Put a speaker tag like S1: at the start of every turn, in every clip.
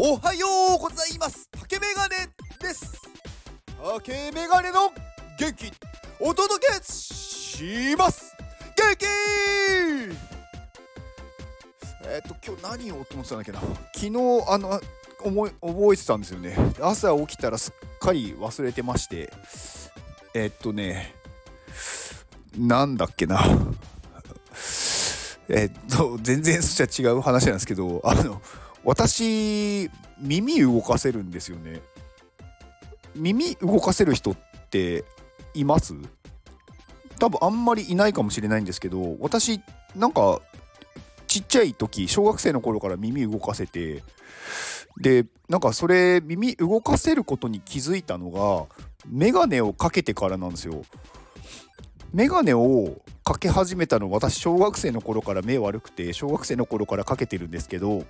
S1: おはようございます。竹メガネです。竹メガネの元気お届けします。元気！えっと今日何をと思ってたんだっけな。昨日あの思い覚えてたんですよね。朝起きたらすっかり忘れてまして。えっとねなんだっけな。えっと全然そっちは違う話なんですけどあの私耳動かせるんですよね耳動かせる人っています？多分あんまりいないかもしれないんですけど私なんかちっちゃい時小学生の頃から耳動かせてでなんかそれ耳動かせることに気づいたのがメガネをかけてからなんですよ。メガネをかけ始めたの私小学生の頃から目悪くて小学生の頃からかけてるんですけど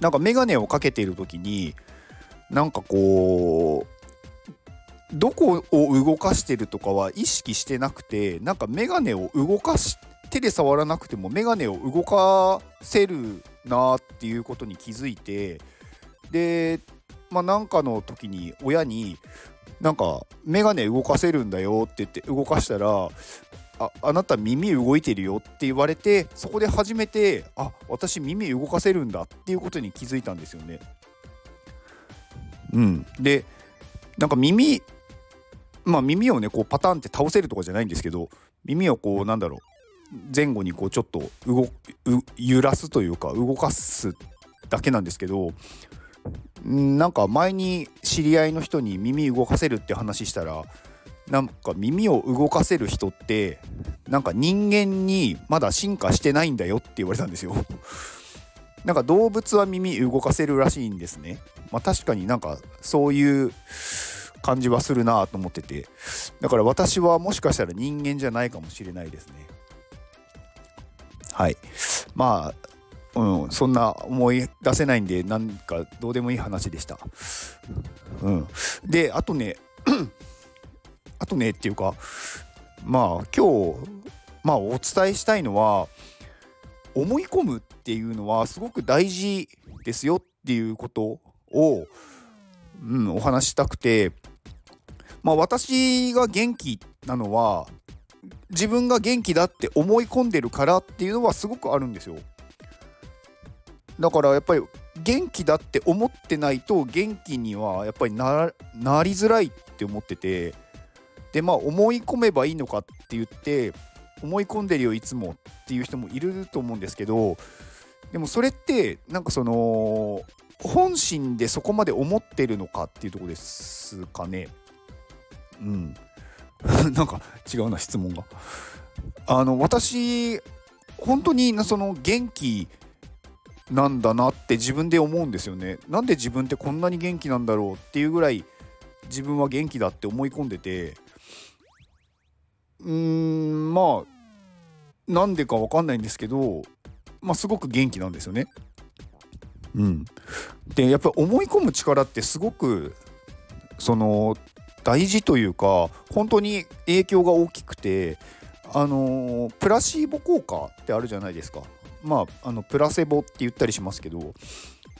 S1: なんかメガネをかけている時になんかこうどこを動かしてるとかは意識してなくてなんかメガネを動かし手で触らなくてもメガネを動かせるなっていうことに気づいてでまあなんかの時に親になんかメガネ動かせるんだよって言って動かしたらああなた耳動いてるよって言われてそこで初めてあ私耳動かせるんだっていうことに気づいたんですよね。うん、でなんか耳まあ耳をねこうパタンって倒せるとかじゃないんですけど耳をこうなんだろう前後にこうちょっと動揺らすというか動かすだけなんですけどなんか前に知り合いの人に耳動かせるって話したらなんか耳を動かせる人ってなんか人間にまだ進化してないんだよって言われたんですよ。なんか動物は耳動かせるらしいんですね。まあ確かになんかそういう感じはするなと思っててだから私はもしかしたら人間じゃないかもしれないですね。はい。まあ、うん、そんな思い出せないんで、なんかどうでもいい話でした。うん。で、あとね、あとねっていうか、まあ今日、まあお伝えしたいのは、思い込むっていうのはすごく大事ですよっていうことを、うん、お話したくて、まあ私が元気なのは自分が元気だって思い込んでるからっていうのはすごくあるんですよ。だからやっぱり元気だって思ってないと元気にはやっぱりなりづらいって思っててでまあ思い込めばいいのかって言って思い込んでるよいつもっていう人もいると思うんですけどでもそれってなんかその本心でそこまで思ってるのかっていうとこですかねうん なんか違うな質問が。あの私本当にその元気なんだなって自分で思うんですよね。なんで自分ってこんなに元気なんだろうっていうぐらい自分は元気だって思い込んでてうーんまあなんでかわかんないんですけどまあすごく元気なんですよね。うん、でやっぱり思い込む力ってすごくその大事というか本当に影響が大きくてあのプラシーボ効果ってあるじゃないですかまああのプラセボって言ったりしますけど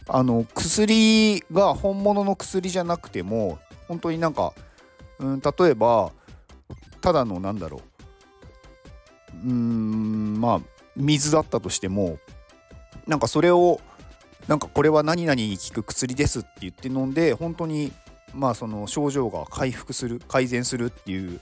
S1: あの薬が本物の薬じゃなくても本当になんか、うん、例えばただのなんだろううんまあ水だったとしてもなんかそれをなんかこれは何々に効く薬ですって言って飲んで本当にまあ、その症状が回復する改善するっていう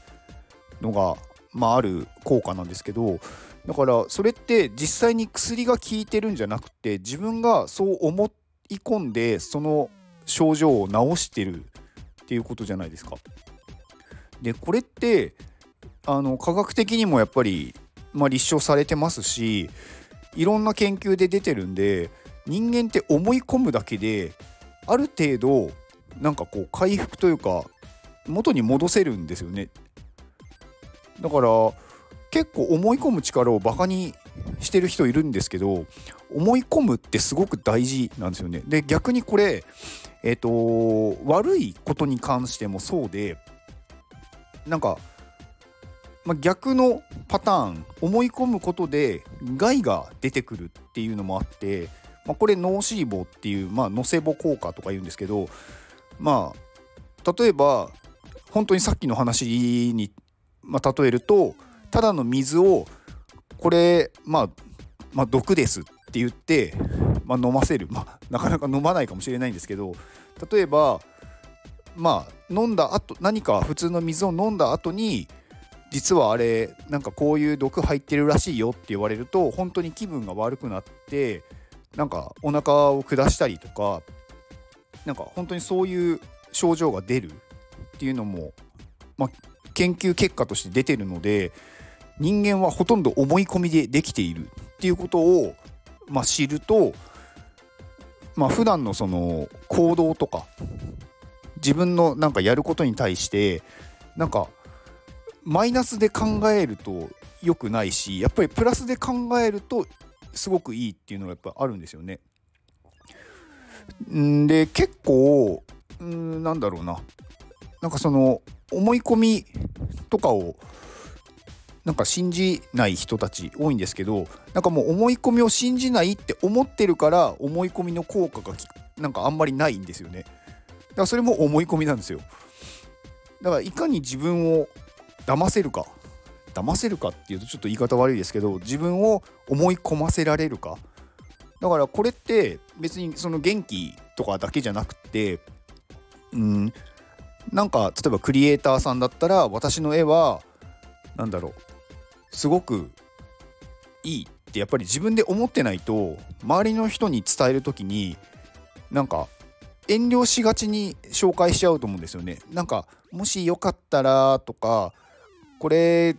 S1: のが、まあ、ある効果なんですけどだからそれって実際に薬が効いてるんじゃなくて自分がそう思い込んでその症状を治してるっていうことじゃないですか。でこれってあの科学的にもやっぱり、まあ、立証されてますしいろんな研究で出てるんで人間って思い込むだけである程度なんかこう回復というか元に戻せるんですよね。だから結構思い込む力をバカにしてる人いるんですけど思い込むってすごく大事なんですよね。で逆にこれえっ、ー、と悪いことに関してもそうでなんか、ま、逆のパターン思い込むことで害が出てくるっていうのもあってまあ、これノーシーボっていう、まあ、ノセボ効果とか言うんですけどまあ例えば本当にさっきの話に、まあ、例えるとただの水をこれ、まあ、まあ毒ですって言って、ま、飲ませる、ま、なかなか飲まないかもしれないんですけど例えばまあ飲んだ後何か普通の水を飲んだ後に実はあれなんかこういう毒入ってるらしいよって言われると本当に気分が悪くなってなんかお腹を下したりとかなんか本当にそういう症状が出るっていうのも、まあ、研究結果として出てるので人間はほとんど思い込みでできているっていうことを、まあ、知ると、まあ普段のその行動とか自分のなんかやることに対してなんかマイナスで考えると良くないしやっぱりプラスで考えるとすごくいいっていうのがやっぱあるんですよね。んで結構んなんだろうな。なんかその思い込みとかをなんか信じない人たち多いんですけどなんかもう思い込みを信じないって思ってるから思い込みの効果がなんかあんまりないんですよね。だからそれも思い込みなんですよ。だからいかに自分を騙せるか？騙せるかっていうとちょっと言い方悪いですけど自分を思い込ませられるか？だからこれって別にその元気とかだけじゃなくてうんなんか例えばクリエイターさんだったら私の絵は何だろうすごくいいってやっぱり自分で思ってないと周りの人に伝える時になんか遠慮しがちに紹介しちゃうと思うんですよね。なんかもしよかったらとかこれ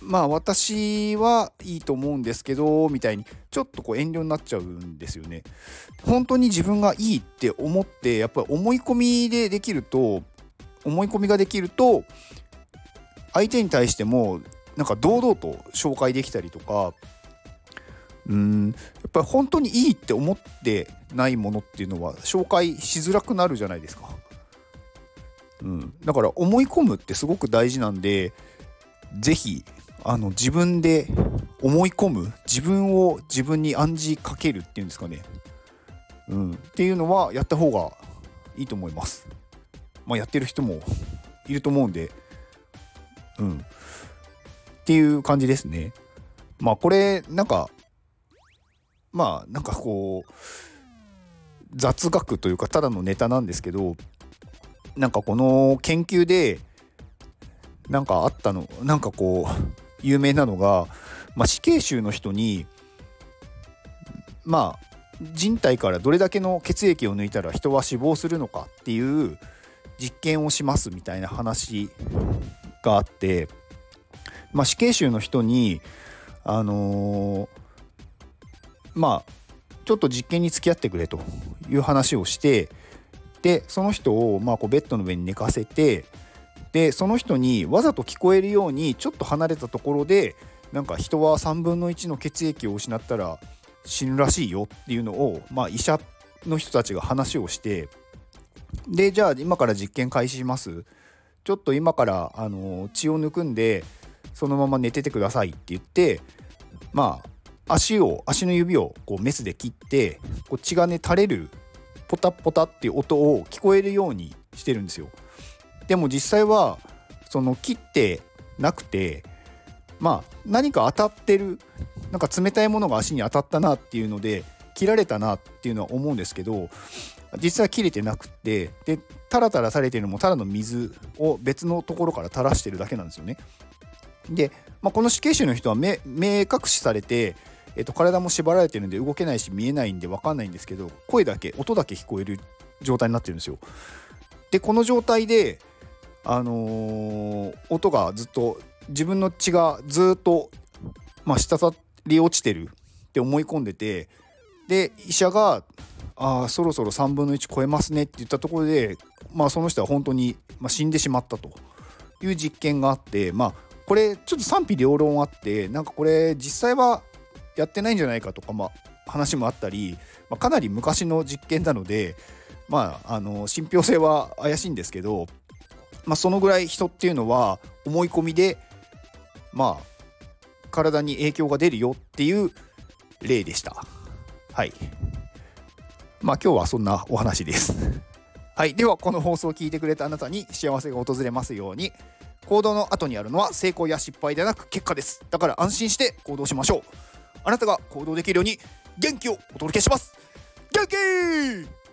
S1: まあ私はいいと思うんですけどみたいにちょっとこう遠慮になっちゃうんですよね。本当に自分がいいって思ってやっぱり思い込みでできると思い込みができると相手に対してもなんか堂々と紹介できたりとかうんやっぱり本当にいいって思ってないものっていうのは紹介しづらくなるじゃないですか。うん、だから思い込むってすごく大事なんで是非あの自分で思い込む自分を自分に暗示かけるっていうんですかね、うん、っていうのはやった方がいいと思います。まあ、やってる人もいると思うんで、うん、っていう感じですね。まあこれなんかまあなんかこう雑学というかただのネタなんですけどなんかこの研究でなんかあったのなんかこう有名なのが、まあ、死刑囚の人にまあ人体からどれだけの血液を抜いたら人は死亡するのかっていう実験をしますみたいな話があってまあ、死刑囚の人にあのー、まあちょっと実験に付き合ってくれという話をしてでその人をまあこうベッドの上に寝かせてでその人にわざと聞こえるようにちょっと離れたところでなんか人は3分の1の血液を失ったら死ぬらしいよっていうのを、まあ、医者の人たちが話をしてでじゃあ今から実験開始しますちょっと今からあの血を抜くんでそのまま寝ててくださいって言ってまあ足を足の指をこうメスで切ってこう血がね垂れるポタポタっていう音を聞こえるようにしてるんですよ。でも実際はその切ってなくてまあ何か当たってるなんか冷たいものが足に当たったなっていうので切られたなっていうのは思うんですけど実は切れてなくてでタラタラされてるのもただの水を別のところから垂らしてるだけなんですよね。で、まあ、この死刑囚の人は目目隠しされて、えっと、体も縛られてるんで動けないし見えないんで分かんないんですけど声だけ音だけ聞こえる状態になってるんですよ。でこの状態で、あのー、音がずっと自分の血がずっと、まあ、滴り落ちてるって思い込んでてで医者が「ああそろそろ3分の1超えますね」って言ったところで、まあ、その人は本当に、まあ、死んでしまったという実験があって、まあ、これちょっと賛否両論あってなんかこれ実際はやってないんじゃないかとか、まあ、話もあったり、まあ、かなり昔の実験なのでまああの信憑性は怪しいんですけど、まあ、そのぐらい人っていうのは思い込みでまあ体に影響が出るよっていう例でした。はい。まあ今日はそんなお話です。はい。ではこの放送を聞いてくれたあなたに幸せが訪れますように行動の後にあるのは成功や失敗ではなく結果です。だから安心して行動しましょう。あなたが行動できるように元気をお届けします。元気